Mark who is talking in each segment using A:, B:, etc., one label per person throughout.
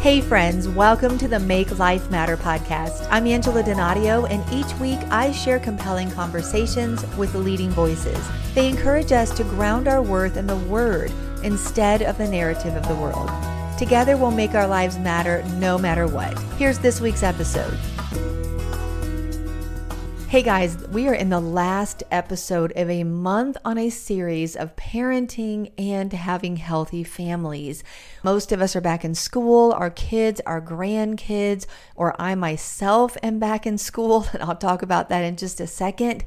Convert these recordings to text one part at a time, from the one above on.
A: Hey, friends, welcome to the Make Life Matter podcast. I'm Angela Donadio, and each week I share compelling conversations with leading voices. They encourage us to ground our worth in the Word instead of the narrative of the world. Together, we'll make our lives matter no matter what. Here's this week's episode. Hey guys, we are in the last episode of a month on a series of parenting and having healthy families. Most of us are back in school, our kids, our grandkids, or I myself am back in school, and I'll talk about that in just a second.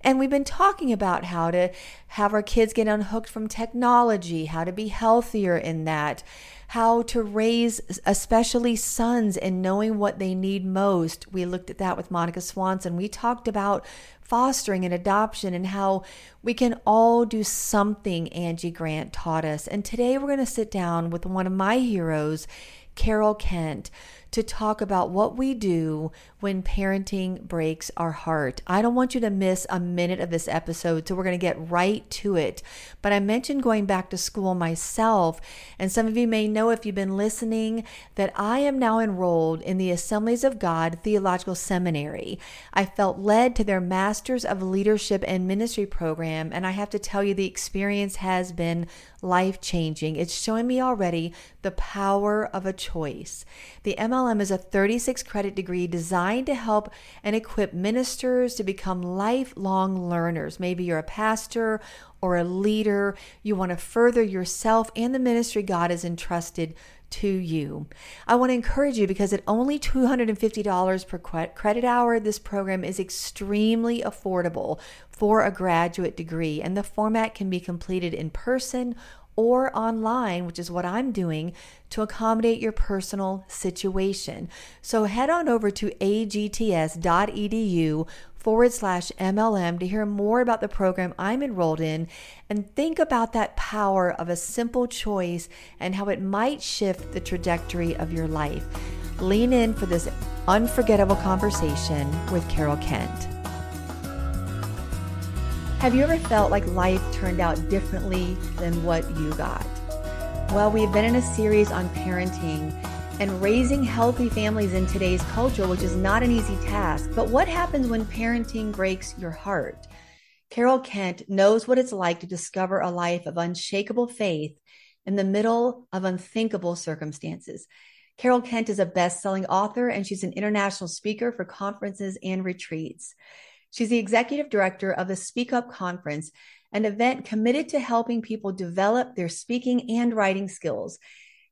A: And we've been talking about how to have our kids get unhooked from technology, how to be healthier in that, how to raise especially sons and knowing what they need most. We looked at that with Monica Swanson. We talked about fostering and adoption and how we can all do something Angie Grant taught us. And today we're going to sit down with one of my heroes, Carol Kent to talk about what we do when parenting breaks our heart. I don't want you to miss a minute of this episode, so we're going to get right to it. But I mentioned going back to school myself, and some of you may know if you've been listening that I am now enrolled in the Assemblies of God Theological Seminary. I felt led to their Masters of Leadership and Ministry program, and I have to tell you, the experience has been life changing. It's showing me already the power of a choice. The MLM is a 36 credit degree designed to help and equip ministers to become lifelong learners. Maybe you're a pastor or a leader, you want to further yourself and the ministry God has entrusted to you. I want to encourage you because at only $250 per credit hour, this program is extremely affordable for a graduate degree, and the format can be completed in person or online, which is what I'm doing to accommodate your personal situation. So head on over to agts.edu forward slash MLM to hear more about the program I'm enrolled in and think about that power of a simple choice and how it might shift the trajectory of your life. Lean in for this unforgettable conversation with Carol Kent. Have you ever felt like life turned out differently than what you got? Well, we've been in a series on parenting and raising healthy families in today's culture, which is not an easy task. But what happens when parenting breaks your heart? Carol Kent knows what it's like to discover a life of unshakable faith in the middle of unthinkable circumstances. Carol Kent is a best selling author and she's an international speaker for conferences and retreats. She's the executive director of the Speak Up Conference, an event committed to helping people develop their speaking and writing skills.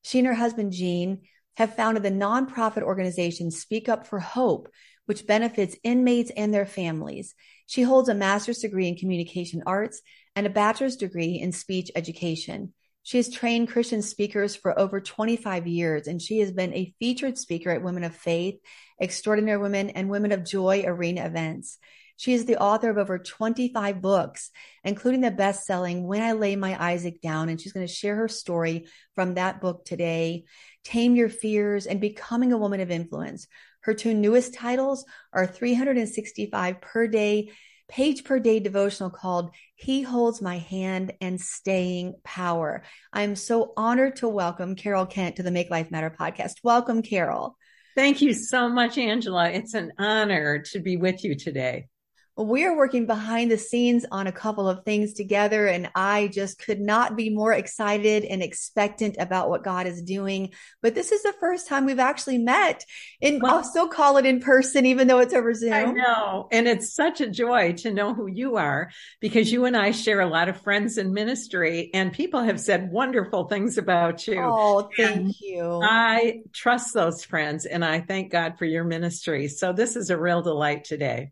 A: She and her husband, Gene, have founded the nonprofit organization Speak Up for Hope, which benefits inmates and their families. She holds a master's degree in communication arts and a bachelor's degree in speech education. She has trained Christian speakers for over 25 years, and she has been a featured speaker at Women of Faith, Extraordinary Women, and Women of Joy arena events. She is the author of over 25 books, including the best selling When I Lay My Isaac Down. And she's going to share her story from that book today Tame Your Fears and Becoming a Woman of Influence. Her two newest titles are 365 per day, page per day devotional called He Holds My Hand and Staying Power. I'm so honored to welcome Carol Kent to the Make Life Matter podcast. Welcome, Carol.
B: Thank you so much, Angela. It's an honor to be with you today
A: we're working behind the scenes on a couple of things together and i just could not be more excited and expectant about what god is doing. But this is the first time we've actually met and well, i'll still call it in person even though it's over zoom.
B: i know. And it's such a joy to know who you are because you and i share a lot of friends in ministry and people have said wonderful things about you.
A: Oh thank and you.
B: I trust those friends and i thank god for your ministry. So this is a real delight today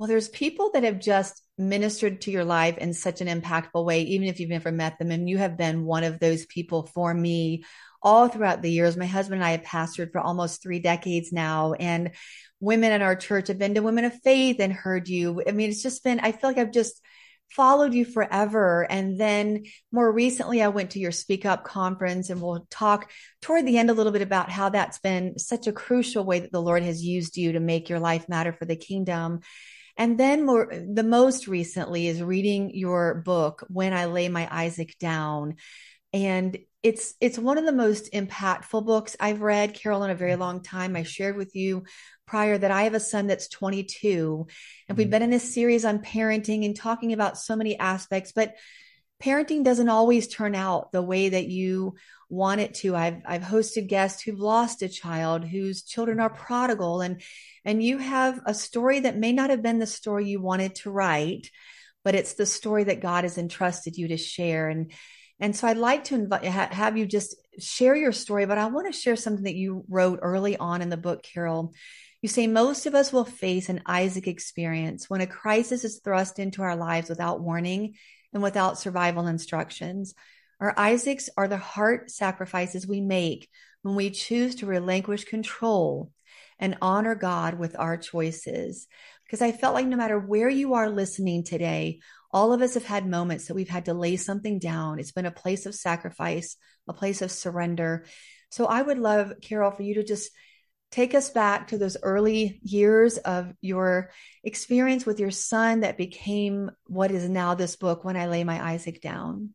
A: well, there's people that have just ministered to your life in such an impactful way, even if you've never met them. And you have been one of those people for me all throughout the years. My husband and I have pastored for almost three decades now. And women in our church have been to women of faith and heard you. I mean, it's just been, I feel like I've just followed you forever. And then more recently, I went to your Speak Up conference, and we'll talk toward the end a little bit about how that's been such a crucial way that the Lord has used you to make your life matter for the kingdom. And then more, the most recently is reading your book, When I Lay My Isaac Down. And it's it's one of the most impactful books I've read, Carol, in a very long time. I shared with you prior that I have a son that's 22, and we've mm-hmm. been in this series on parenting and talking about so many aspects, but parenting doesn't always turn out the way that you want it to. I've I've hosted guests who've lost a child, whose children are prodigal, and and you have a story that may not have been the story you wanted to write, but it's the story that God has entrusted you to share. And and so I'd like to invite have you just share your story, but I want to share something that you wrote early on in the book, Carol. You say most of us will face an Isaac experience when a crisis is thrust into our lives without warning and without survival instructions. Our Isaacs are the heart sacrifices we make when we choose to relinquish control and honor God with our choices. Because I felt like no matter where you are listening today, all of us have had moments that we've had to lay something down. It's been a place of sacrifice, a place of surrender. So I would love, Carol, for you to just take us back to those early years of your experience with your son that became what is now this book, When I Lay My Isaac Down.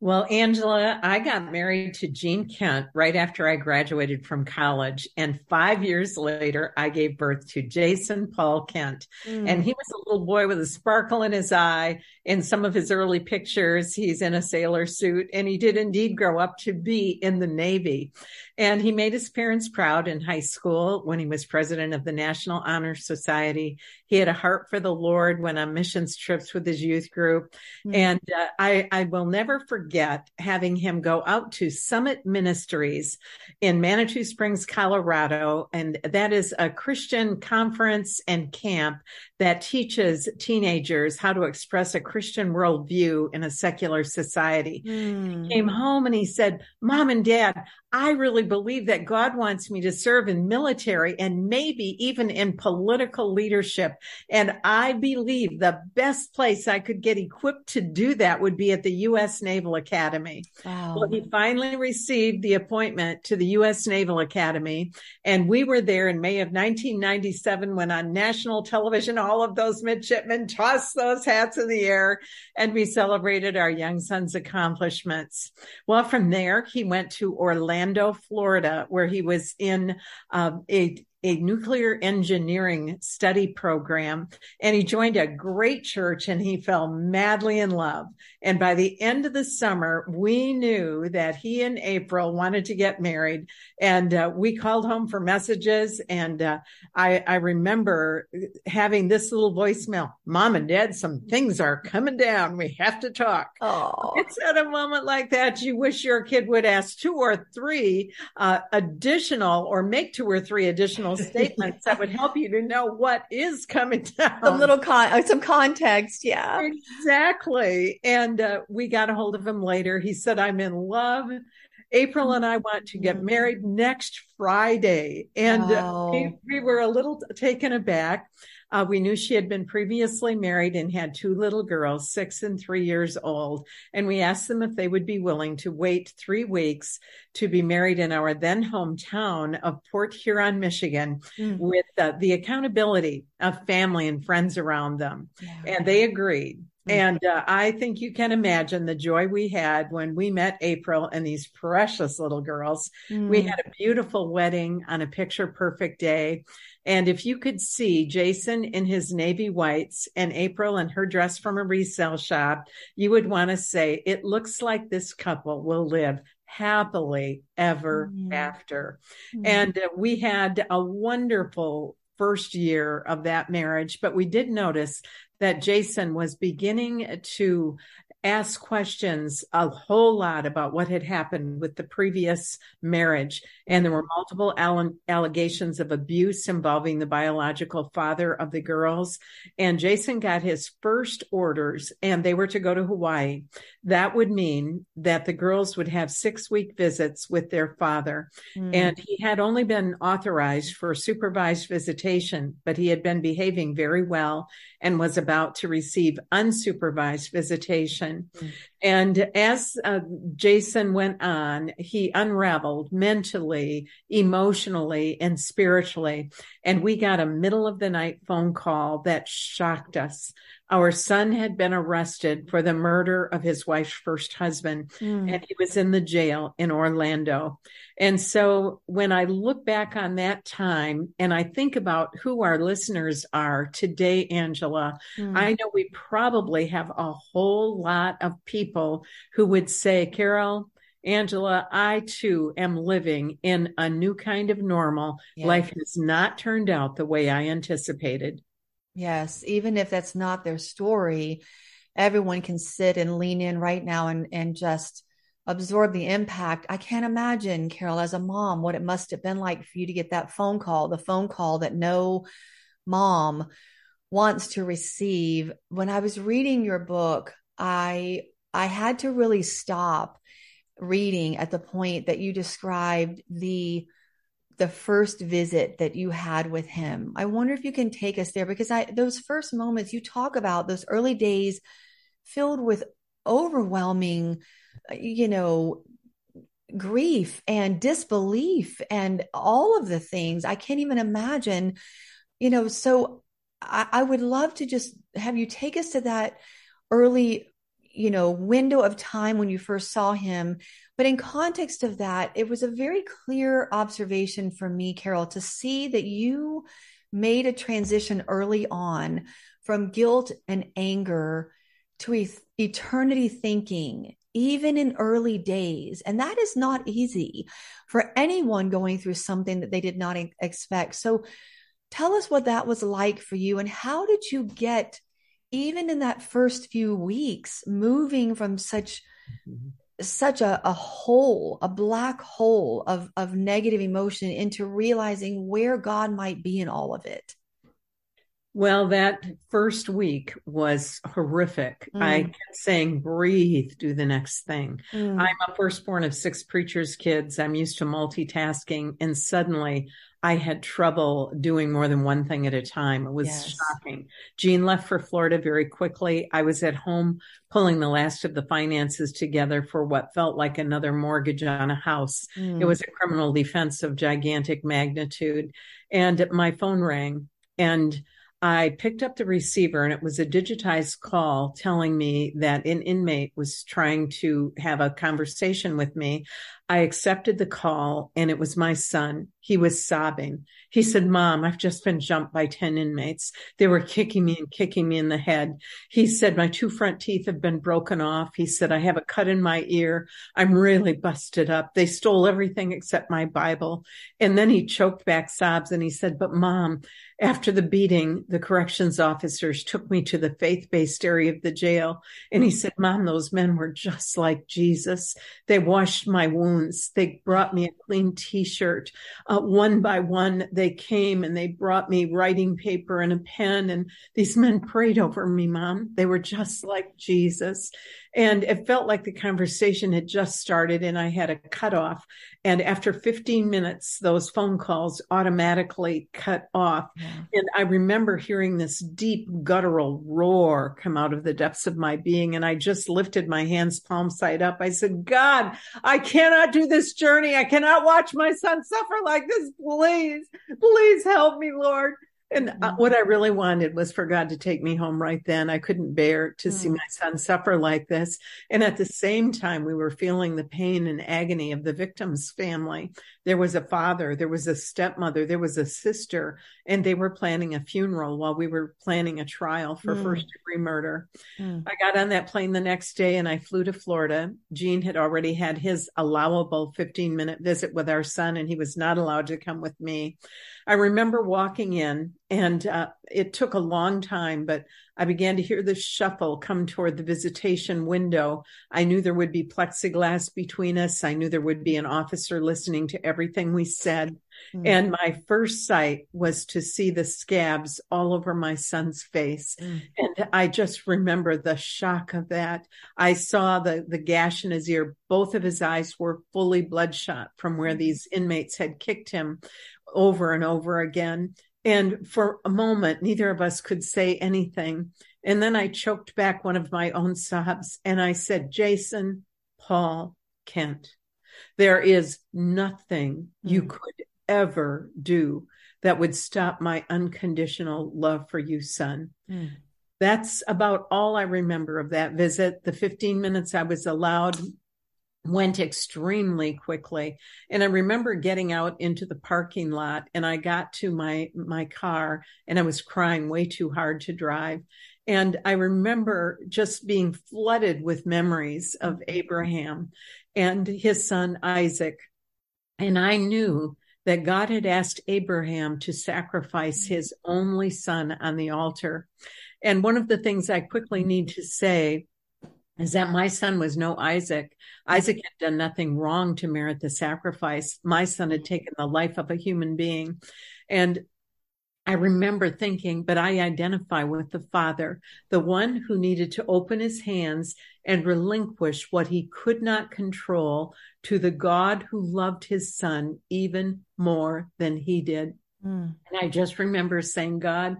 B: Well, Angela, I got married to Gene Kent right after I graduated from college. And five years later, I gave birth to Jason Paul Kent. Mm. And he was a little boy with a sparkle in his eye. In some of his early pictures, he's in a sailor suit. And he did indeed grow up to be in the Navy. And he made his parents proud in high school when he was president of the National Honor Society. He had a heart for the Lord, went on missions trips with his youth group. Mm-hmm. And uh, I, I will never forget having him go out to Summit Ministries in Manitou Springs, Colorado. And that is a Christian conference and camp that teaches teenagers how to express a Christian worldview in a secular society. Mm. He came home and he said, Mom and Dad, I really believe that God wants me to serve in military and maybe even in political leadership. And I believe the best place I could get equipped to do that would be at the U.S. Naval Academy. Wow. Well, he finally received the appointment to the U.S. Naval Academy. And we were there in May of 1997 when on national television, all of those midshipmen tossed those hats in the air and we celebrated our young son's accomplishments. Well, from there, he went to Orlando Orlando, Florida, where he was in uh, a a nuclear engineering study program and he joined a great church and he fell madly in love. And by the end of the summer, we knew that he and April wanted to get married and uh, we called home for messages. And uh, I, I remember having this little voicemail, mom and dad, some things are coming down. We have to talk. Oh, it's at a moment like that. You wish your kid would ask two or three uh, additional or make two or three additional statements that would help you to know what is coming down.
A: Some little con, uh, some context, yeah,
B: exactly. And uh, we got a hold of him later. He said, "I'm in love." April and I want to get married next Friday. And uh, we, we, were a little taken aback. Uh, we knew she had been previously married and had two little girls, six and three years old. And we asked them if they would be willing to wait three weeks to be married in our then hometown of Port Huron, Michigan, mm. with uh, the accountability of family and friends around them. Yeah. And they agreed. Mm. And uh, I think you can imagine the joy we had when we met April and these precious little girls. Mm. We had a beautiful wedding on a picture perfect day. And if you could see Jason in his navy whites and April in her dress from a resale shop, you would want to say, it looks like this couple will live happily ever mm. after. Mm. And uh, we had a wonderful first year of that marriage, but we did notice that Jason was beginning to asked questions a whole lot about what had happened with the previous marriage. And there were multiple allegations of abuse involving the biological father of the girls. And Jason got his first orders and they were to go to Hawaii. That would mean that the girls would have six week visits with their father. Mm. And he had only been authorized for supervised visitation, but he had been behaving very well and was about to receive unsupervised visitation. Mm-hmm. And as uh, Jason went on, he unraveled mentally, emotionally, and spiritually. And we got a middle of the night phone call that shocked us Our son had been arrested for the murder of his wife's first husband, mm. and he was in the jail in Orlando. And so when I look back on that time and I think about who our listeners are today, Angela, mm. I know we probably have a whole lot of people who would say, Carol, Angela, I too am living in a new kind of normal. Yes. Life has not turned out the way I anticipated.
A: Yes, even if that's not their story, everyone can sit and lean in right now and, and just absorb the impact. I can't imagine, Carol, as a mom, what it must have been like for you to get that phone call, the phone call that no mom wants to receive. When I was reading your book, I I had to really stop reading at the point that you described the the first visit that you had with him. I wonder if you can take us there because I those first moments you talk about those early days filled with overwhelming you know grief and disbelief and all of the things I can't even imagine you know so I, I would love to just have you take us to that early you know window of time when you first saw him. But in context of that it was a very clear observation for me carol to see that you made a transition early on from guilt and anger to e- eternity thinking even in early days. And that is not easy for anyone going through something that they did not expect. So tell us what that was like for you and how did you get even in that first few weeks, moving from such mm-hmm. such a, a hole, a black hole of of negative emotion into realizing where God might be in all of it.
B: Well, that first week was horrific. Mm. I kept saying, breathe, do the next thing. Mm. I'm a firstborn of six preacher's kids. I'm used to multitasking. And suddenly I had trouble doing more than one thing at a time. It was yes. shocking. Gene left for Florida very quickly. I was at home pulling the last of the finances together for what felt like another mortgage on a house. Mm. It was a criminal defense of gigantic magnitude. And my phone rang and I picked up the receiver and it was a digitized call telling me that an inmate was trying to have a conversation with me I accepted the call and it was my son. He was sobbing. He said, Mom, I've just been jumped by 10 inmates. They were kicking me and kicking me in the head. He said, My two front teeth have been broken off. He said, I have a cut in my ear. I'm really busted up. They stole everything except my Bible. And then he choked back sobs and he said, But mom, after the beating, the corrections officers took me to the faith based area of the jail. And he said, Mom, those men were just like Jesus. They washed my wounds. They brought me a clean t shirt. Uh, one by one, they came and they brought me writing paper and a pen. And these men prayed over me, Mom. They were just like Jesus. And it felt like the conversation had just started and I had a cutoff. And after 15 minutes, those phone calls automatically cut off. Yeah. And I remember hearing this deep guttural roar come out of the depths of my being. And I just lifted my hands palm side up. I said, God, I cannot do this journey. I cannot watch my son suffer like this. Please, please help me, Lord. And uh, mm-hmm. what I really wanted was for God to take me home right then. I couldn't bear to mm-hmm. see mm. my son suffer like this. And at the same time, we were feeling the pain and agony of the victim's family. There was a father, there was a stepmother, there was a sister, and they were planning a funeral while we were planning a trial for mm-hmm. first degree murder. Mm. I got on that plane the next day and I flew to Florida. Gene had already had his allowable 15 minute visit with our son, and he was not allowed to come with me. I remember walking in and uh, it took a long time, but I began to hear the shuffle come toward the visitation window. I knew there would be plexiglass between us. I knew there would be an officer listening to everything we said. Mm. And my first sight was to see the scabs all over my son's face. Mm. And I just remember the shock of that. I saw the, the gash in his ear. Both of his eyes were fully bloodshot from where mm. these inmates had kicked him over and over again. And for a moment, neither of us could say anything. And then I choked back one of my own sobs and I said, Jason, Paul, Kent, there is nothing mm. you could ever do that would stop my unconditional love for you, son. Mm. that's about all I remember of that visit. The 15 minutes I was allowed went extremely quickly. And i remember getting out into the parking lot and i got to my my car and i was crying way too hard to drive. And i remember just being flooded with memories of abraham and his son isaac. And i knew that god had asked abraham to sacrifice his only son on the altar. And one of the things i quickly need to say is that my son was no Isaac. Isaac had done nothing wrong to merit the sacrifice. My son had taken the life of a human being. And I remember thinking, but I identify with the father, the one who needed to open his hands and relinquish what he could not control to the God who loved his son even more than he did. Mm. And I just remember saying, God,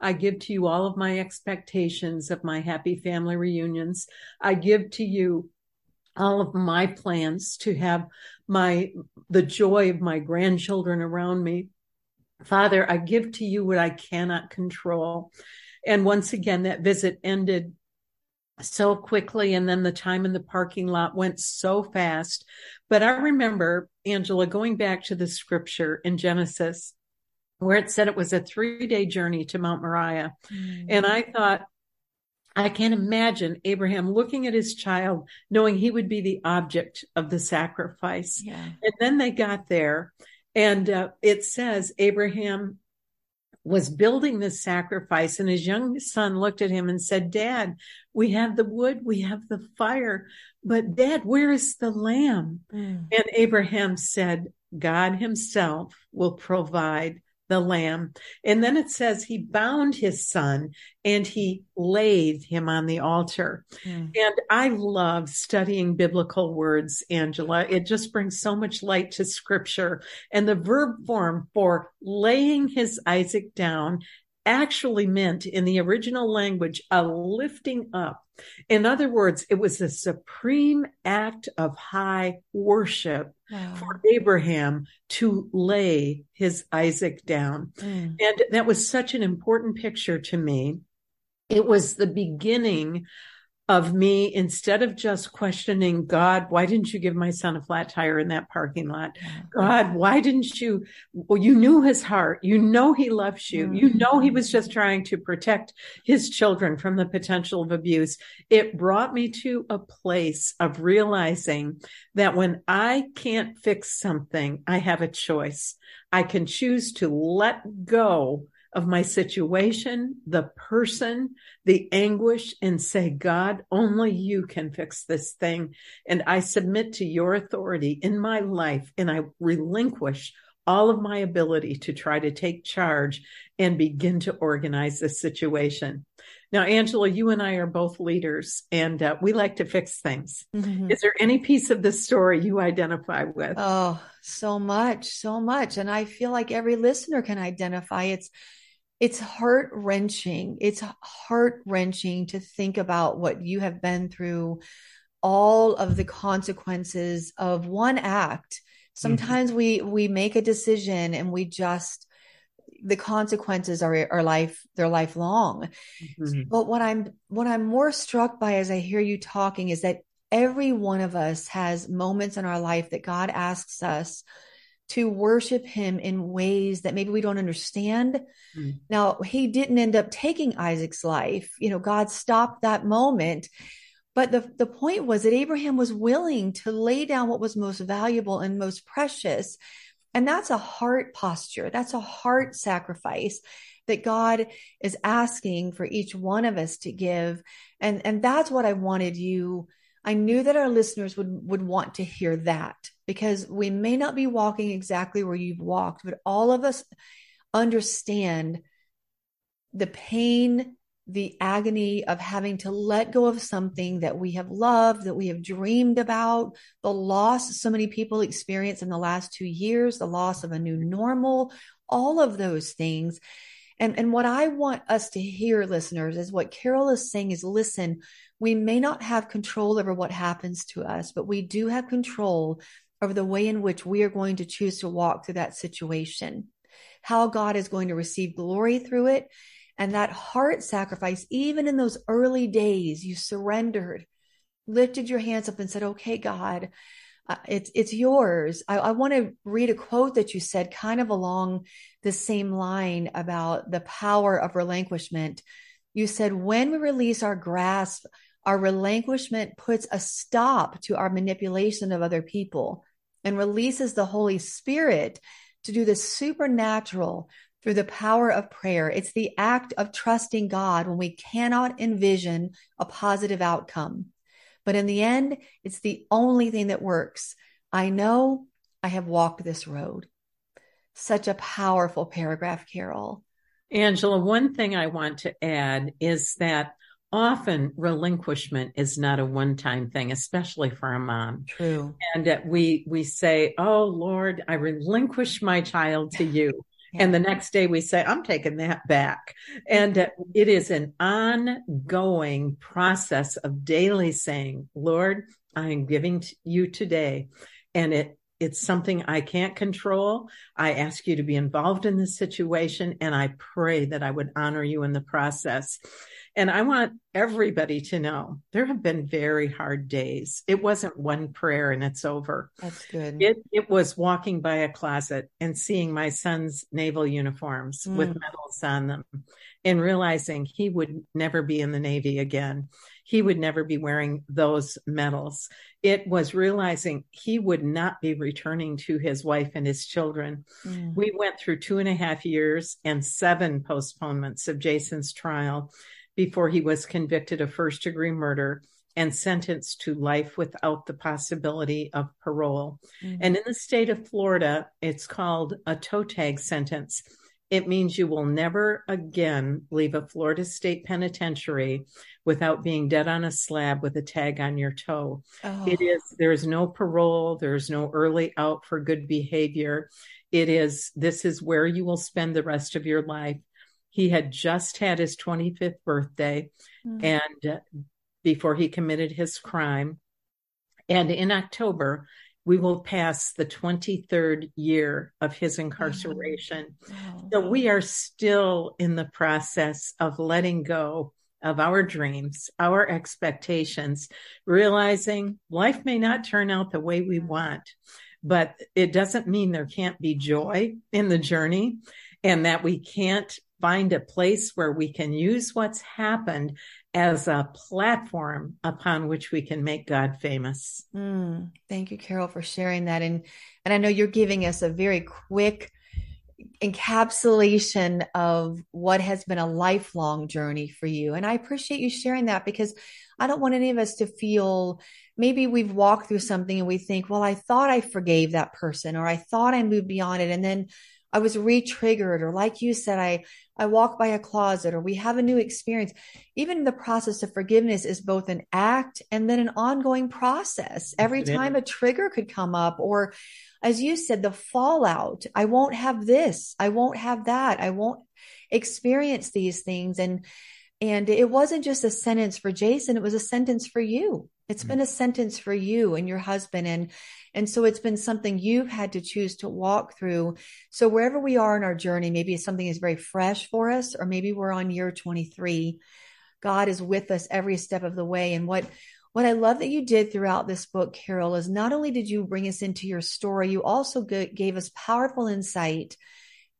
B: I give to you all of my expectations of my happy family reunions. I give to you all of my plans to have my the joy of my grandchildren around me. Father, I give to you what I cannot control. And once again, that visit ended so quickly and then the time in the parking lot went so fast but i remember angela going back to the scripture in genesis where it said it was a three day journey to Mount Moriah. Mm. And I thought, I can't imagine Abraham looking at his child, knowing he would be the object of the sacrifice. Yeah. And then they got there, and uh, it says Abraham was building this sacrifice, and his young son looked at him and said, Dad, we have the wood, we have the fire, but Dad, where is the lamb? Mm. And Abraham said, God himself will provide the lamb. And then it says he bound his son and he laid him on the altar. Mm. And I love studying biblical words, Angela. It just brings so much light to scripture. And the verb form for laying his Isaac down actually meant in the original language a lifting up. In other words, it was a supreme act of high worship wow. for Abraham to lay his Isaac down. Mm. And that was such an important picture to me. It was the beginning of me instead of just questioning God, why didn't you give my son a flat tire in that parking lot? God, why didn't you? Well, you knew his heart. You know he loves you. You mm-hmm. know he was just trying to protect his children from the potential of abuse. It brought me to a place of realizing that when I can't fix something, I have a choice. I can choose to let go of my situation, the person, the anguish, and say, God, only you can fix this thing. And I submit to your authority in my life and I relinquish all of my ability to try to take charge and begin to organize this situation. Now, Angela, you and I are both leaders and uh, we like to fix things. Mm-hmm. Is there any piece of this story you identify with?
A: Oh, so much, so much. And I feel like every listener can identify. It's it's heart wrenching. It's heart wrenching to think about what you have been through, all of the consequences of one act. Mm-hmm. Sometimes mm-hmm. we we make a decision and we just the consequences are are life they're lifelong. Mm-hmm. But what I'm what I'm more struck by as I hear you talking is that every one of us has moments in our life that God asks us to worship him in ways that maybe we don't understand. Mm. Now, he didn't end up taking Isaac's life. You know, God stopped that moment. But the, the point was that Abraham was willing to lay down what was most valuable and most precious. And that's a heart posture. That's a heart sacrifice that God is asking for each one of us to give. And, and that's what I wanted you. I knew that our listeners would, would want to hear that because we may not be walking exactly where you've walked, but all of us understand the pain, the agony of having to let go of something that we have loved, that we have dreamed about, the loss so many people experience in the last two years, the loss of a new normal, all of those things. And, and what I want us to hear, listeners, is what Carol is saying is listen, we may not have control over what happens to us, but we do have control of the way in which we are going to choose to walk through that situation, how God is going to receive glory through it, And that heart sacrifice, even in those early days, you surrendered, lifted your hands up and said, okay, God, uh, it's it's yours. I, I want to read a quote that you said, kind of along the same line about the power of relinquishment. You said, when we release our grasp, our relinquishment puts a stop to our manipulation of other people and releases the Holy Spirit to do the supernatural through the power of prayer. It's the act of trusting God when we cannot envision a positive outcome. But in the end, it's the only thing that works. I know I have walked this road. Such a powerful paragraph, Carol.
B: Angela, one thing I want to add is that often relinquishment is not a one-time thing, especially for a mom.
A: True.
B: And we we say, "Oh Lord, I relinquish my child to you." Yeah. And the next day we say, I'm taking that back. And uh, it is an ongoing process of daily saying, Lord, I am giving to you today. And it, it's something I can't control. I ask you to be involved in this situation and I pray that I would honor you in the process. And I want everybody to know there have been very hard days. It wasn't one prayer and it's over.
A: That's good.
B: It it was walking by a closet and seeing my son's naval uniforms mm. with medals on them and realizing he would never be in the Navy again. He would never be wearing those medals. It was realizing he would not be returning to his wife and his children. Mm. We went through two and a half years and seven postponements of Jason's trial before he was convicted of first degree murder and sentenced to life without the possibility of parole. Mm-hmm. And in the state of Florida, it's called a toe tag sentence. It means you will never again leave a Florida state penitentiary without being dead on a slab with a tag on your toe. Oh. It is, there's no parole, there's no early out for good behavior. It is, this is where you will spend the rest of your life. He had just had his 25th birthday mm-hmm. and uh, before he committed his crime. And in October, we will pass the 23rd year of his incarceration. Oh. So we are still in the process of letting go of our dreams, our expectations, realizing life may not turn out the way we want, but it doesn't mean there can't be joy in the journey and that we can't find a place where we can use what's happened as a platform upon which we can make God famous.
A: Mm, thank you, Carol, for sharing that. And and I know you're giving us a very quick encapsulation of what has been a lifelong journey for you. And I appreciate you sharing that because I don't want any of us to feel maybe we've walked through something and we think, well, I thought I forgave that person or I thought I moved beyond it. And then I was re-triggered, or like you said, I I walk by a closet, or we have a new experience. Even the process of forgiveness is both an act and then an ongoing process. Every time a trigger could come up, or as you said, the fallout. I won't have this. I won't have that. I won't experience these things. And and it wasn't just a sentence for Jason, it was a sentence for you. It's mm-hmm. been a sentence for you and your husband. And, and so it's been something you've had to choose to walk through. So wherever we are in our journey, maybe something is very fresh for us, or maybe we're on year 23. God is with us every step of the way. And what, what I love that you did throughout this book, Carol, is not only did you bring us into your story, you also gave us powerful insight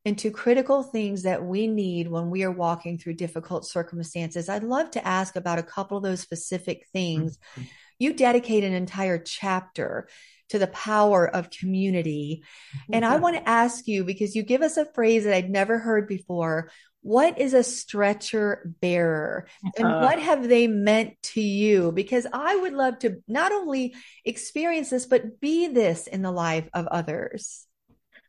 A: into critical things that we need when we are walking through difficult circumstances. I'd love to ask about a couple of those specific things. Mm-hmm. You dedicate an entire chapter to the power of community. Mm-hmm. And I want to ask you because you give us a phrase that I'd never heard before. What is a stretcher bearer and uh, what have they meant to you? Because I would love to not only experience this, but be this in the life of others.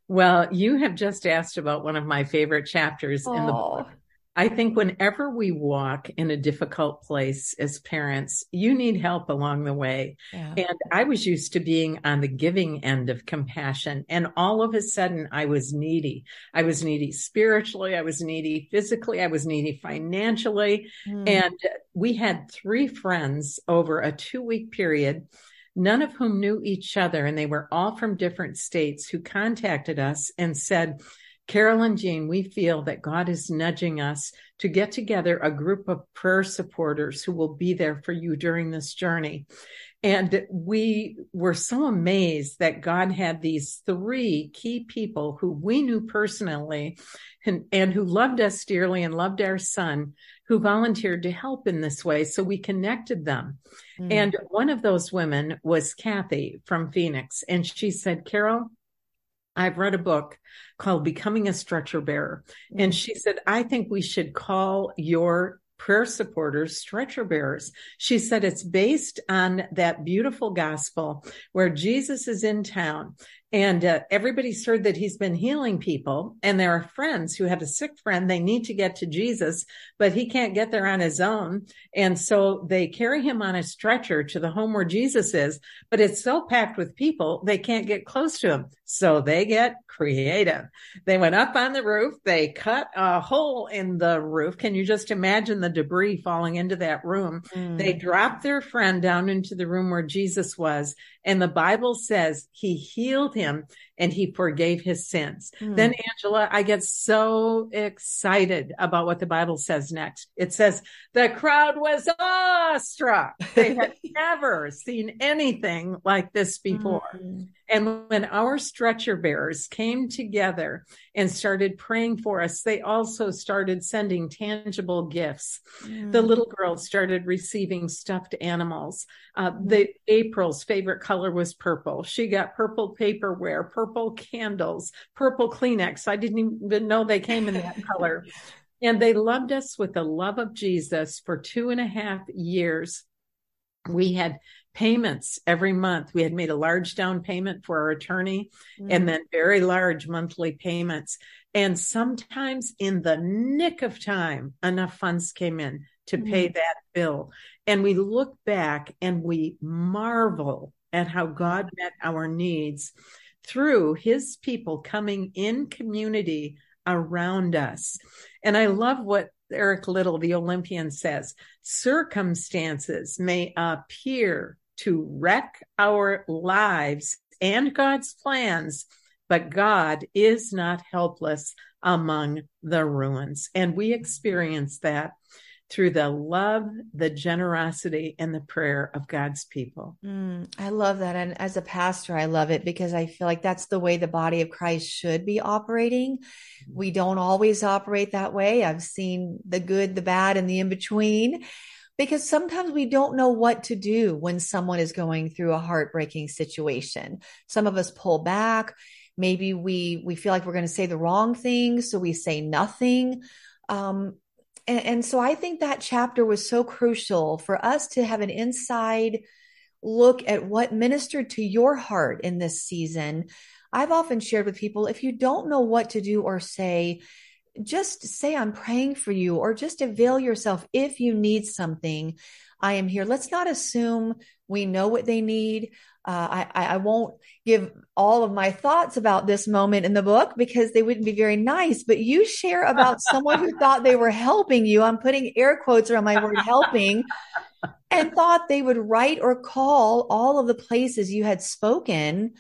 B: Well, you have just asked about one of my favorite chapters in the book. I think whenever we walk in a difficult place as parents, you need help along the way. Yeah. And I was used to being on the giving end of compassion. And all of a sudden, I was needy. I was needy spiritually. I was needy physically. I was needy financially. Mm. And we had three friends over a two week period none of whom knew each other, and they were all from different states, who contacted us and said, Carol and Gene, we feel that God is nudging us to get together a group of prayer supporters who will be there for you during this journey. And we were so amazed that God had these three key people who we knew personally and, and who loved us dearly and loved our son who volunteered to help in this way. So we connected them. Mm. And one of those women was Kathy from Phoenix. And she said, Carol, I've read a book called Becoming a Stretcher Bearer. Mm. And she said, I think we should call your prayer supporters, stretcher bearers. She said it's based on that beautiful gospel where Jesus is in town and uh, everybody's heard that he's been healing people. And there are friends who have a sick friend. They need to get to Jesus, but he can't get there on his own. And so they carry him on a stretcher to the home where Jesus is, but it's so packed with people, they can't get close to him. So they get creative. They went up on the roof. They cut a hole in the roof. Can you just imagine the debris falling into that room? Mm. They dropped their friend down into the room where Jesus was. And the Bible says he healed him and he forgave his sins. Mm. Then, Angela, I get so excited about what the Bible says next. It says the crowd was awestruck. They had never seen anything like this before. Mm. And when our stretcher bearers came together and started praying for us, they also started sending tangible gifts. Mm. The little girls started receiving stuffed animals. Uh, mm. the April's favorite color was purple. She got purple paperware, purple candles, purple Kleenex. I didn't even know they came in that color. And they loved us with the love of Jesus for two and a half years. We had payments every month. We had made a large down payment for our attorney mm. and then very large monthly payments. And sometimes in the nick of time, enough funds came in to mm. pay that bill. And we look back and we marvel at how God met our needs through his people coming in community around us. And I love what Eric Liddell, the Olympian, says circumstances may appear to wreck our lives and God's plans, but God is not helpless among the ruins. And we experience that through the love, the generosity, and the prayer of God's people.
A: Mm, I love that. And as a pastor, I love it because I feel like that's the way the body of Christ should be operating. We don't always operate that way. I've seen the good, the bad, and the in between because sometimes we don't know what to do when someone is going through a heartbreaking situation. Some of us pull back. Maybe we, we feel like we're going to say the wrong thing. So we say nothing. Um, and, and so I think that chapter was so crucial for us to have an inside look at what ministered to your heart in this season. I've often shared with people if you don't know what to do or say, just say, I'm praying for you, or just avail yourself if you need something. I am here. Let's not assume we know what they need. Uh, I, I won't give all of my thoughts about this moment in the book because they wouldn't be very nice, but you share about someone who thought they were helping you. I'm putting air quotes around my word helping and thought they would write or call all of the places you had spoken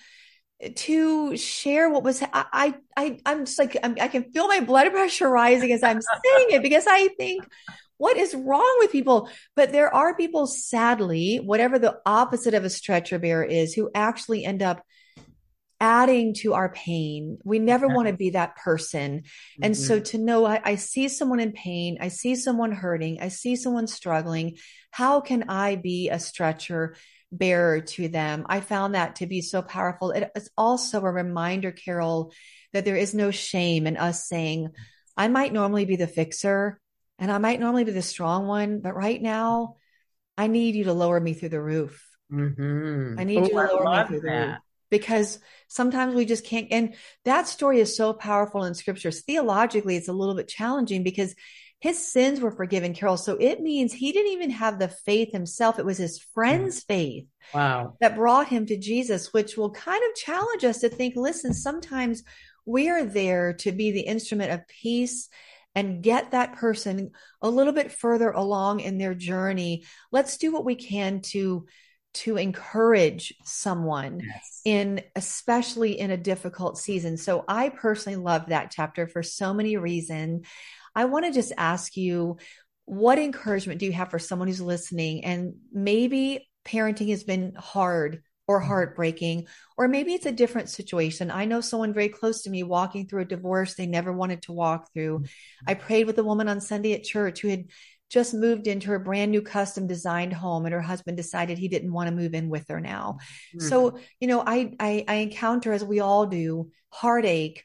A: to share what was I I I'm just like I'm, i can feel my blood pressure rising as I'm saying it because I think what is wrong with people? But there are people, sadly, whatever the opposite of a stretcher bearer is, who actually end up adding to our pain. We never want to be that person. Mm-hmm. And so mm-hmm. to know I, I see someone in pain, I see someone hurting, I see someone struggling. How can I be a stretcher bearer to them? I found that to be so powerful. It, it's also a reminder, Carol, that there is no shame in us saying, I might normally be the fixer, and I might normally be the strong one, but right now, I need you to lower me through the roof. Mm-hmm. I need oh, you to lower me through that. the roof because sometimes we just can't. And that story is so powerful in scriptures. Theologically, it's a little bit challenging because his sins were forgiven, Carol. So it means he didn't even have the faith himself. It was his friend's mm. faith
B: wow.
A: that brought him to Jesus, which will kind of challenge us to think, listen, sometimes we are there to be the instrument of peace and get that person a little bit further along in their journey. Let's do what we can to to encourage someone yes. in especially in a difficult season. So I personally love that chapter for so many reasons. I want to just ask you what encouragement do you have for someone who's listening and maybe parenting has been hard or heartbreaking, or maybe it's a different situation. I know someone very close to me walking through a divorce they never wanted to walk through. I prayed with a woman on Sunday at church who had just moved into her brand new custom designed home and her husband decided he didn't want to move in with her now. Mm-hmm. So, you know, I, I I encounter as we all do heartache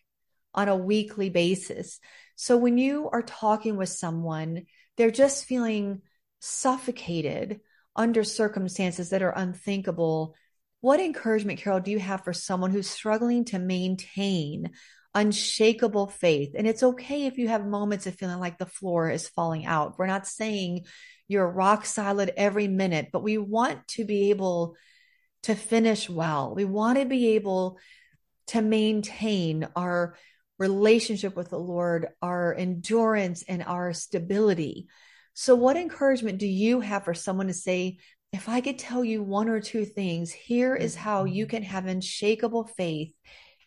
A: on a weekly basis. So when you are talking with someone, they're just feeling suffocated under circumstances that are unthinkable what encouragement, Carol, do you have for someone who's struggling to maintain unshakable faith? And it's okay if you have moments of feeling like the floor is falling out. We're not saying you're rock solid every minute, but we want to be able to finish well. We want to be able to maintain our relationship with the Lord, our endurance, and our stability. So, what encouragement do you have for someone to say, if I could tell you one or two things, here is how you can have unshakable faith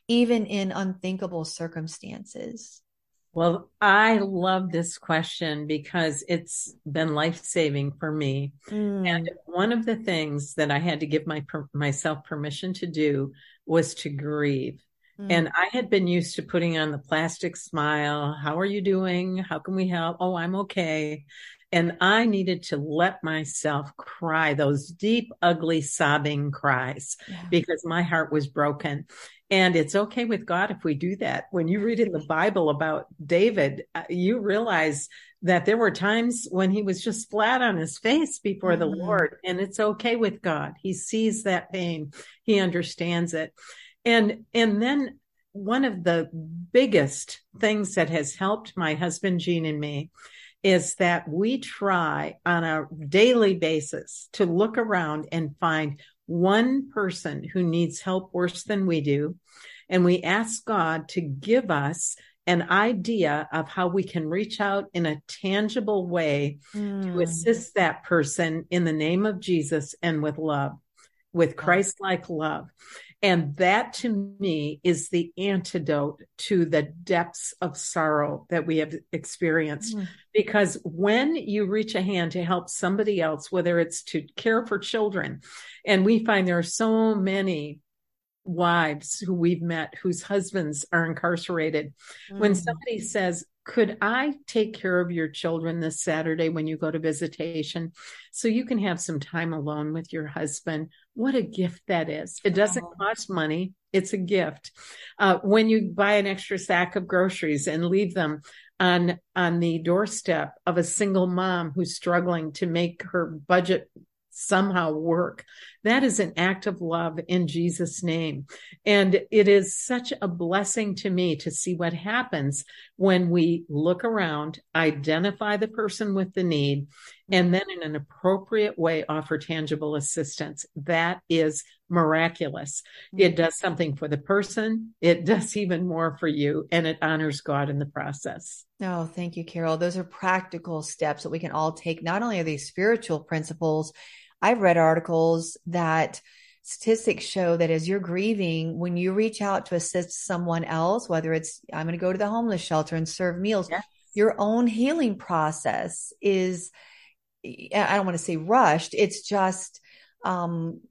A: even in unthinkable circumstances.
B: Well, I love this question because it's been life saving for me. Mm. And one of the things that I had to give my myself permission to do was to grieve. Mm. And I had been used to putting on the plastic smile. How are you doing? How can we help? Oh, I'm okay. And I needed to let myself cry those deep, ugly, sobbing cries yeah. because my heart was broken. And it's okay with God if we do that. When you read in the Bible about David, uh, you realize that there were times when he was just flat on his face before mm-hmm. the Lord. And it's okay with God. He sees that pain. He understands it. And, and then one of the biggest things that has helped my husband, Gene and me is that we try on a daily basis to look around and find one person who needs help worse than we do. And we ask God to give us an idea of how we can reach out in a tangible way mm. to hmm. assist that person in the name of Jesus and with love, with Christ like love. And that to me is the antidote to the depths of sorrow that we have experienced. Mm. Because when you reach a hand to help somebody else, whether it's to care for children, and we find there are so many wives who we've met whose husbands are incarcerated. Mm. When somebody says, could I take care of your children this Saturday when you go to visitation so you can have some time alone with your husband? What a gift that is. It doesn't cost money. It's a gift. Uh, when you buy an extra sack of groceries and leave them on, on the doorstep of a single mom who's struggling to make her budget somehow work. That is an act of love in Jesus' name. And it is such a blessing to me to see what happens when we look around, identify the person with the need, and then in an appropriate way offer tangible assistance. That is miraculous. It does something for the person. It does even more for you and it honors God in the process.
A: Oh, thank you, Carol. Those are practical steps that we can all take. Not only are these spiritual principles, I've read articles that statistics show that as you're grieving, when you reach out to assist someone else, whether it's I'm going to go to the homeless shelter and serve meals, yes. your own healing process is, I don't want to say rushed, it's just um,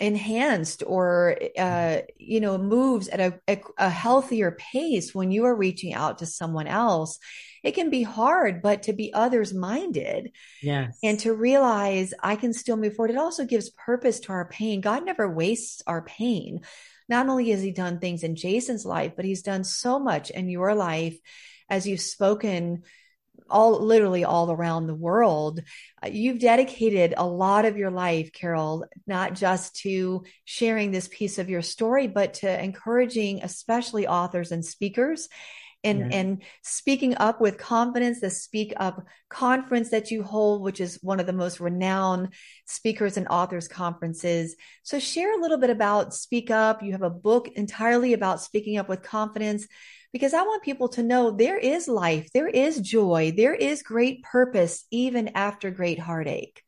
A: enhanced or uh, you know moves at a, a, a, healthier pace when you are reaching out to someone else it can be hard but to be others minded
B: yes.
A: and to realize i can still move forward it also gives purpose to our pain. God never wastes our pain. Not only has he done things in jason's life but he's done so much in your life as you've spoken all literally all around the world. Uh, you've dedicated a lot of your life, Carol, not just to sharing this piece of your story, but to encouraging, especially authors and speakers. And, yeah. and speaking up with confidence, the Speak Up conference that you hold, which is one of the most renowned speakers and authors conferences. So share a little bit about Speak Up. You have a book entirely about speaking up with confidence because I want people to know there is life, there is joy, there is great purpose, even after great heartache.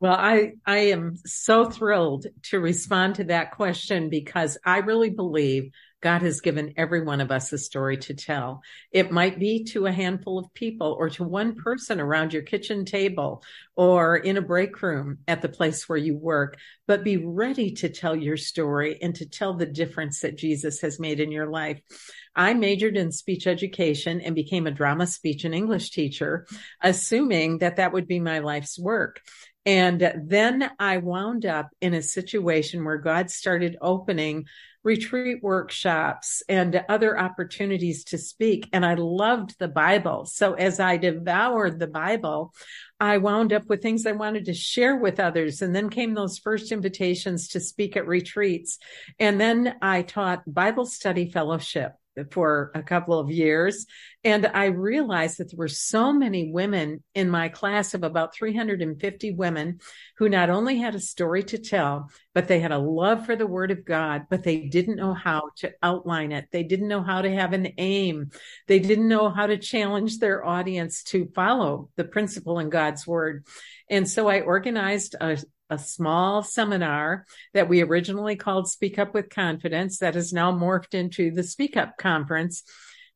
B: Well, I, I am so thrilled to respond to that question because I really believe God has given every one of us a story to tell. It might be to a handful of people or to one person around your kitchen table or in a break room at the place where you work, but be ready to tell your story and to tell the difference that Jesus has made in your life. I majored in speech education and became a drama, speech, and English teacher, assuming that that would be my life's work. And then I wound up in a situation where God started opening retreat workshops and other opportunities to speak. And I loved the Bible. So as I devoured the Bible, I wound up with things I wanted to share with others. And then came those first invitations to speak at retreats. And then I taught Bible study fellowship for a couple of years. And I realized that there were so many women in my class of about 350 women who not only had a story to tell, but they had a love for the word of God, but they didn't know how to outline it. They didn't know how to have an aim. They didn't know how to challenge their audience to follow the principle in God's word. And so I organized a, a small seminar that we originally called Speak Up with Confidence that has now morphed into the Speak Up Conference,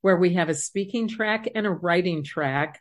B: where we have a speaking track and a writing track.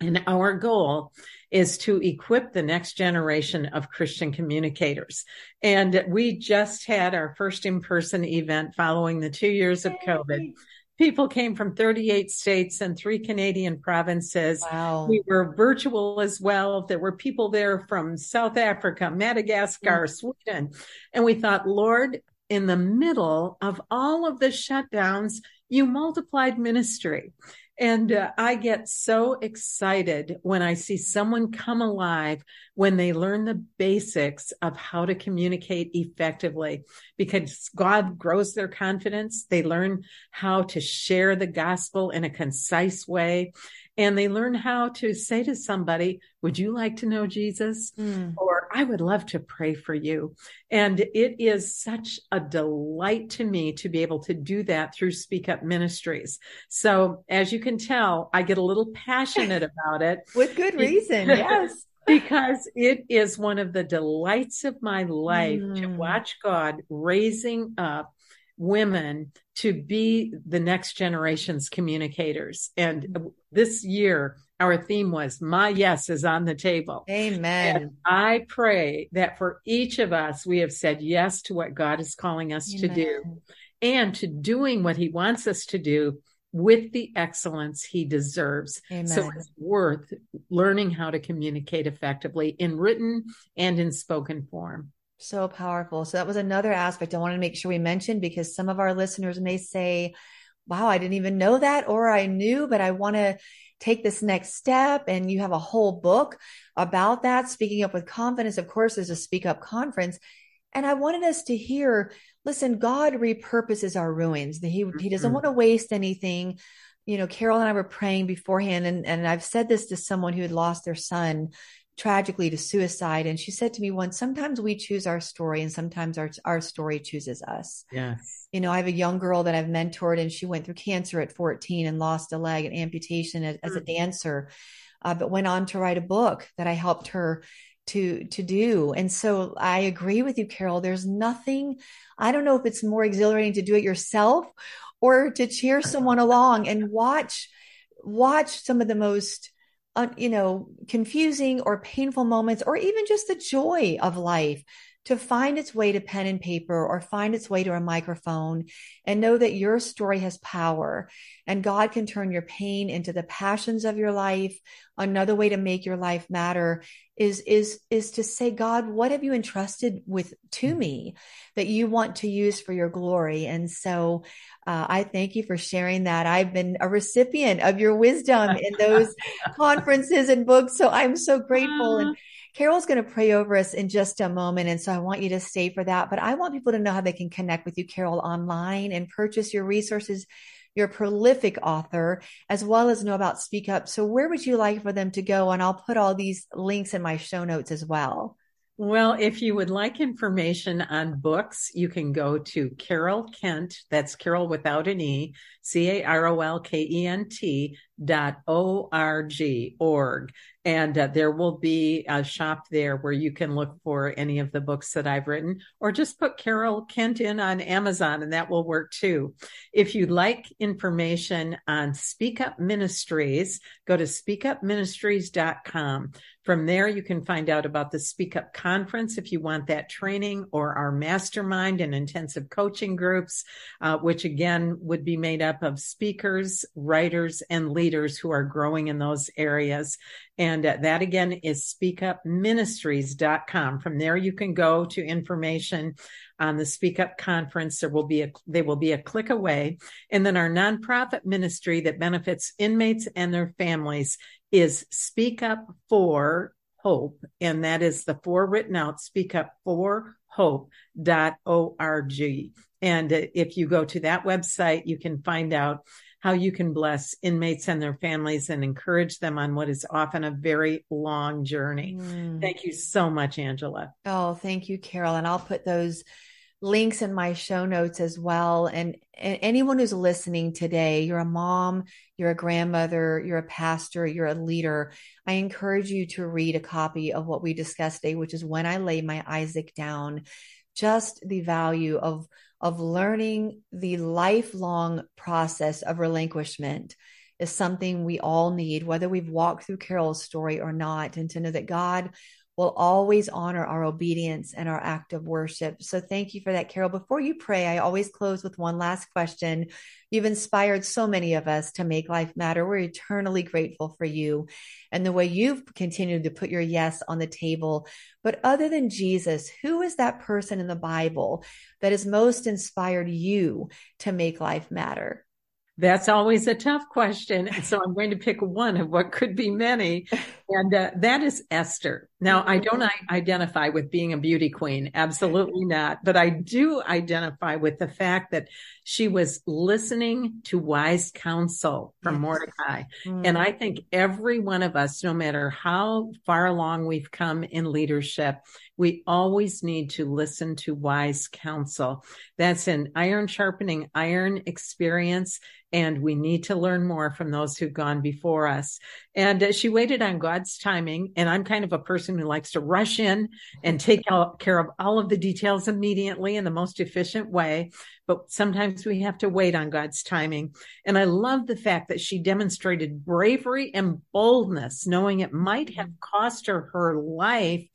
B: And our goal is to equip the next generation of Christian communicators. And we just had our first in person event following the two years of COVID people came from 38 states and three Canadian provinces.
A: Wow.
B: We were virtual as well. There were people there from South Africa, Madagascar, mm. Sweden. And we thought, Lord, in the middle of all of the shutdowns, you multiplied ministry. And uh, I get so excited when I see someone come alive when they learn the basics of how to communicate effectively because God grows their confidence. They learn how to share the gospel in a concise way and they learn how to say to somebody, would you like to know Jesus? Mm. Or I would love to pray for you. And it is such a delight to me to be able to do that through Speak Up Ministries. So as you can tell, I get a little passionate about it.
A: With good reason. yes.
B: because it is one of the delights of my life mm. to watch God raising up women to be the next generation's communicators. And this year, our theme was My Yes is on the table.
A: Amen. And
B: I pray that for each of us, we have said yes to what God is calling us Amen. to do and to doing what He wants us to do with the excellence he deserves. Amen. So it's worth learning how to communicate effectively in written and in spoken form.
A: So powerful. So that was another aspect I wanted to make sure we mentioned because some of our listeners may say, wow, I didn't even know that, or I knew, but I want to take this next step. And you have a whole book about that. Speaking up with confidence. Of course, there's a speak up conference. And I wanted us to hear, listen, God repurposes our ruins. He, he doesn't mm-hmm. want to waste anything. You know, Carol and I were praying beforehand, and, and I've said this to someone who had lost their son tragically to suicide. And she said to me once, sometimes we choose our story and sometimes our, our story chooses us.
B: Yes.
A: You know, I have a young girl that I've mentored and she went through cancer at 14 and lost a leg and amputation as, as a mm. dancer, uh, but went on to write a book that I helped her to to do and so i agree with you carol there's nothing i don't know if it's more exhilarating to do it yourself or to cheer someone along and watch watch some of the most uh, you know, confusing or painful moments, or even just the joy of life to find its way to pen and paper or find its way to a microphone and know that your story has power and God can turn your pain into the passions of your life. Another way to make your life matter is, is, is to say, God, what have you entrusted with to me that you want to use for your glory? And so, uh, I thank you for sharing that. I've been a recipient of your wisdom in those conferences and books. So I'm so grateful. And Carol's going to pray over us in just a moment. And so I want you to stay for that. But I want people to know how they can connect with you, Carol, online and purchase your resources. You're a prolific author, as well as know about Speak Up. So where would you like for them to go? And I'll put all these links in my show notes as well.
B: Well, if you would like information on books, you can go to Carol Kent, that's Carol without an E, C A R O L K E N T dot O-R-G, org. And uh, there will be a shop there where you can look for any of the books that I've written, or just put Carol Kent in on Amazon, and that will work too. If you'd like information on Speak Up Ministries, go to speakupministries.com. From there, you can find out about the Speak Up Conference if you want that training, or our mastermind and intensive coaching groups, uh, which again would be made up of speakers, writers, and leaders who are growing in those areas. And that again is speakupministries.com. From there, you can go to information on the Speak Up conference. There will be a, they will be a click away. And then our nonprofit ministry that benefits inmates and their families is Speak Up for Hope. And that is the four written out, speak up for hope.org. And uh, if you go to that website, you can find out how you can bless inmates and their families and encourage them on what is often a very long journey. Mm. Thank you so much, Angela.
A: Oh, thank you, Carol. And I'll put those links in my show notes as well. And, and, anyone who's listening today, you're a mom, you're a grandmother, you're a pastor, you're a leader. I encourage you to read a copy of what we discussed today, which is When I Lay My Isaac Down. Just the value of of learning the lifelong process of relinquishment is something we all need, whether we've walked through Carol's story or not, and to know that God will always honor our obedience and our act of worship. So thank you for that, Carol. Before you pray, I always close with one last question. You've inspired so many of us to make life matter. We're eternally grateful for you and the way you've continued to put your yes on the table. But other than Jesus, who is that person in the Bible that has most inspired you to make life matter?
B: That's always a tough question. So I'm going to pick one of what could be many. And uh, that is Esther. Now, I don't identify with being a beauty queen. Absolutely not. But I do identify with the fact that she was listening to wise counsel from yes. Mordecai. Mm. And I think every one of us, no matter how far along we've come in leadership, we always need to listen to wise counsel. That's an iron sharpening iron experience. And we need to learn more from those who've gone before us. And uh, she waited on God's timing. And I'm kind of a person who likes to rush in and take care of all of the details immediately in the most efficient way. But sometimes we have to wait on God's timing. And I love the fact that she demonstrated bravery and boldness, knowing it might have mm-hmm. cost her her life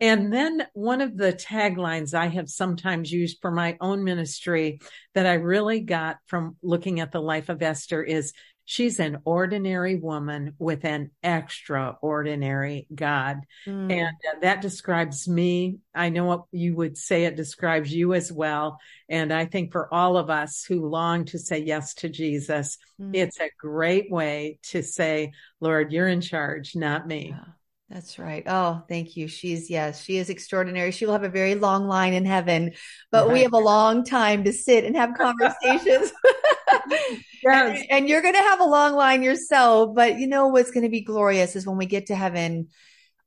B: and then one of the taglines I have sometimes used for my own ministry that I really got from looking at the life of Esther is she's an ordinary woman with an extraordinary God. Mm. And uh, that describes me. I know what you would say it describes you as well. And I think for all of us who long to say yes to Jesus, mm. it's a great way to say, Lord, you're in charge, not me.
A: Yeah. That's right. Oh, thank you. She's, yes, she is extraordinary. She will have a very long line in heaven, but right. we have a long time to sit and have conversations. yes. and, and you're going to have a long line yourself, but you know what's going to be glorious is when we get to heaven,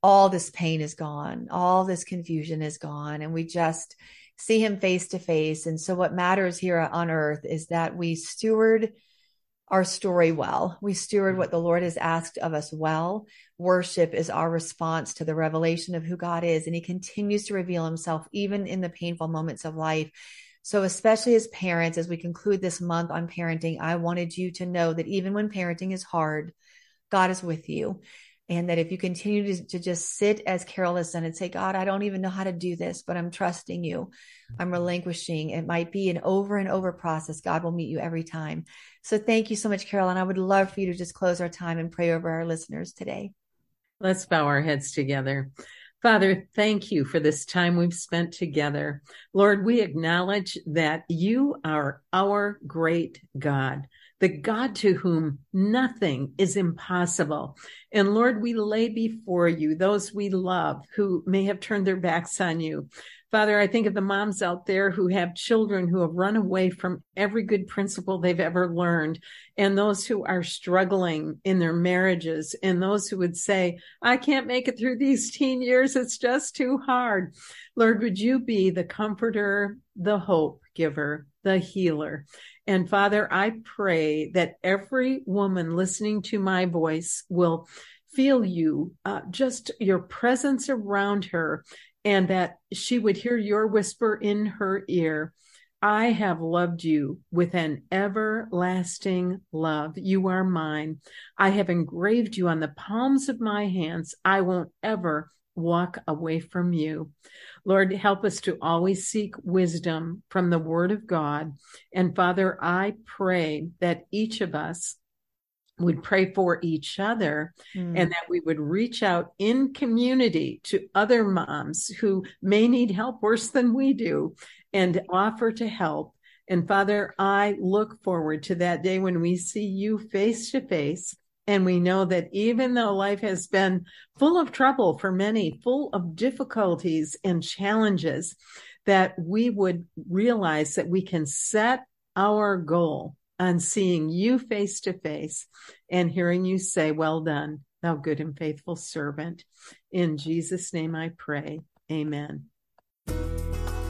A: all this pain is gone, all this confusion is gone, and we just see him face to face. And so what matters here on earth is that we steward our story well. We steward mm-hmm. what the Lord has asked of us well. Worship is our response to the revelation of who God is, and He continues to reveal Himself even in the painful moments of life. So, especially as parents, as we conclude this month on parenting, I wanted you to know that even when parenting is hard, God is with you. And that if you continue to, to, just sit as Carol has and say, God, I don't even know how to do this, but I'm trusting you. I'm mm-hmm. relinquishing. It might be an over and over process. God will meet you every time. So thank you so much, Carol. And I would love for you to just close our time and pray over our listeners today.
B: Let's bow our heads together. Father, thank you for this time we've spent together. Lord, we acknowledge that you are our great God the God to whom nothing is impossible. And Lord, we lay before you those we love who may have turned their backs on you. Father, I think of the moms out there who have children who have run away from every good principle they've ever learned, and those who are struggling in their marriages, and those who would say, I can't make it through these teen years. It's just too hard. Lord, would you be the comforter, the hope, giver, the healer. And Father, I pray that every woman listening to my voice will feel you, uh, just your presence around her, and that she would hear your whisper in her ear. I have loved you with an everlasting love. You are mine. I have engraved you on the palms of my hands. I won't ever walk away from you. Lord, help us to always seek wisdom from the word of God. And Father, I pray that each of us would pray for each other mm. and that we would reach out in community to other moms who may need help worse than we do and offer to help. And Father, I look forward to that day when we see you face to face. And we know that even though life has been full of trouble for many, full of difficulties and challenges, that we would realize that we can set our goal on seeing you face to face and hearing you say, Well done, thou good and faithful servant. In Jesus' name I pray. Amen.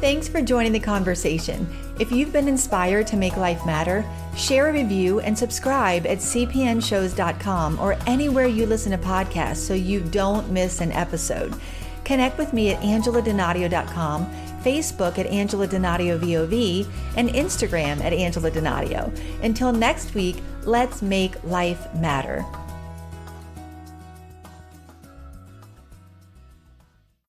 A: Thanks for joining the conversation. If you've been inspired to make life matter, share a review and subscribe at cpnshows.com or anywhere you listen to podcasts so you don't miss an episode. Connect with me at angeladonadio.com Facebook at Angela Donadio VOV, and Instagram at Angela Donadio. Until next week, let's make life matter.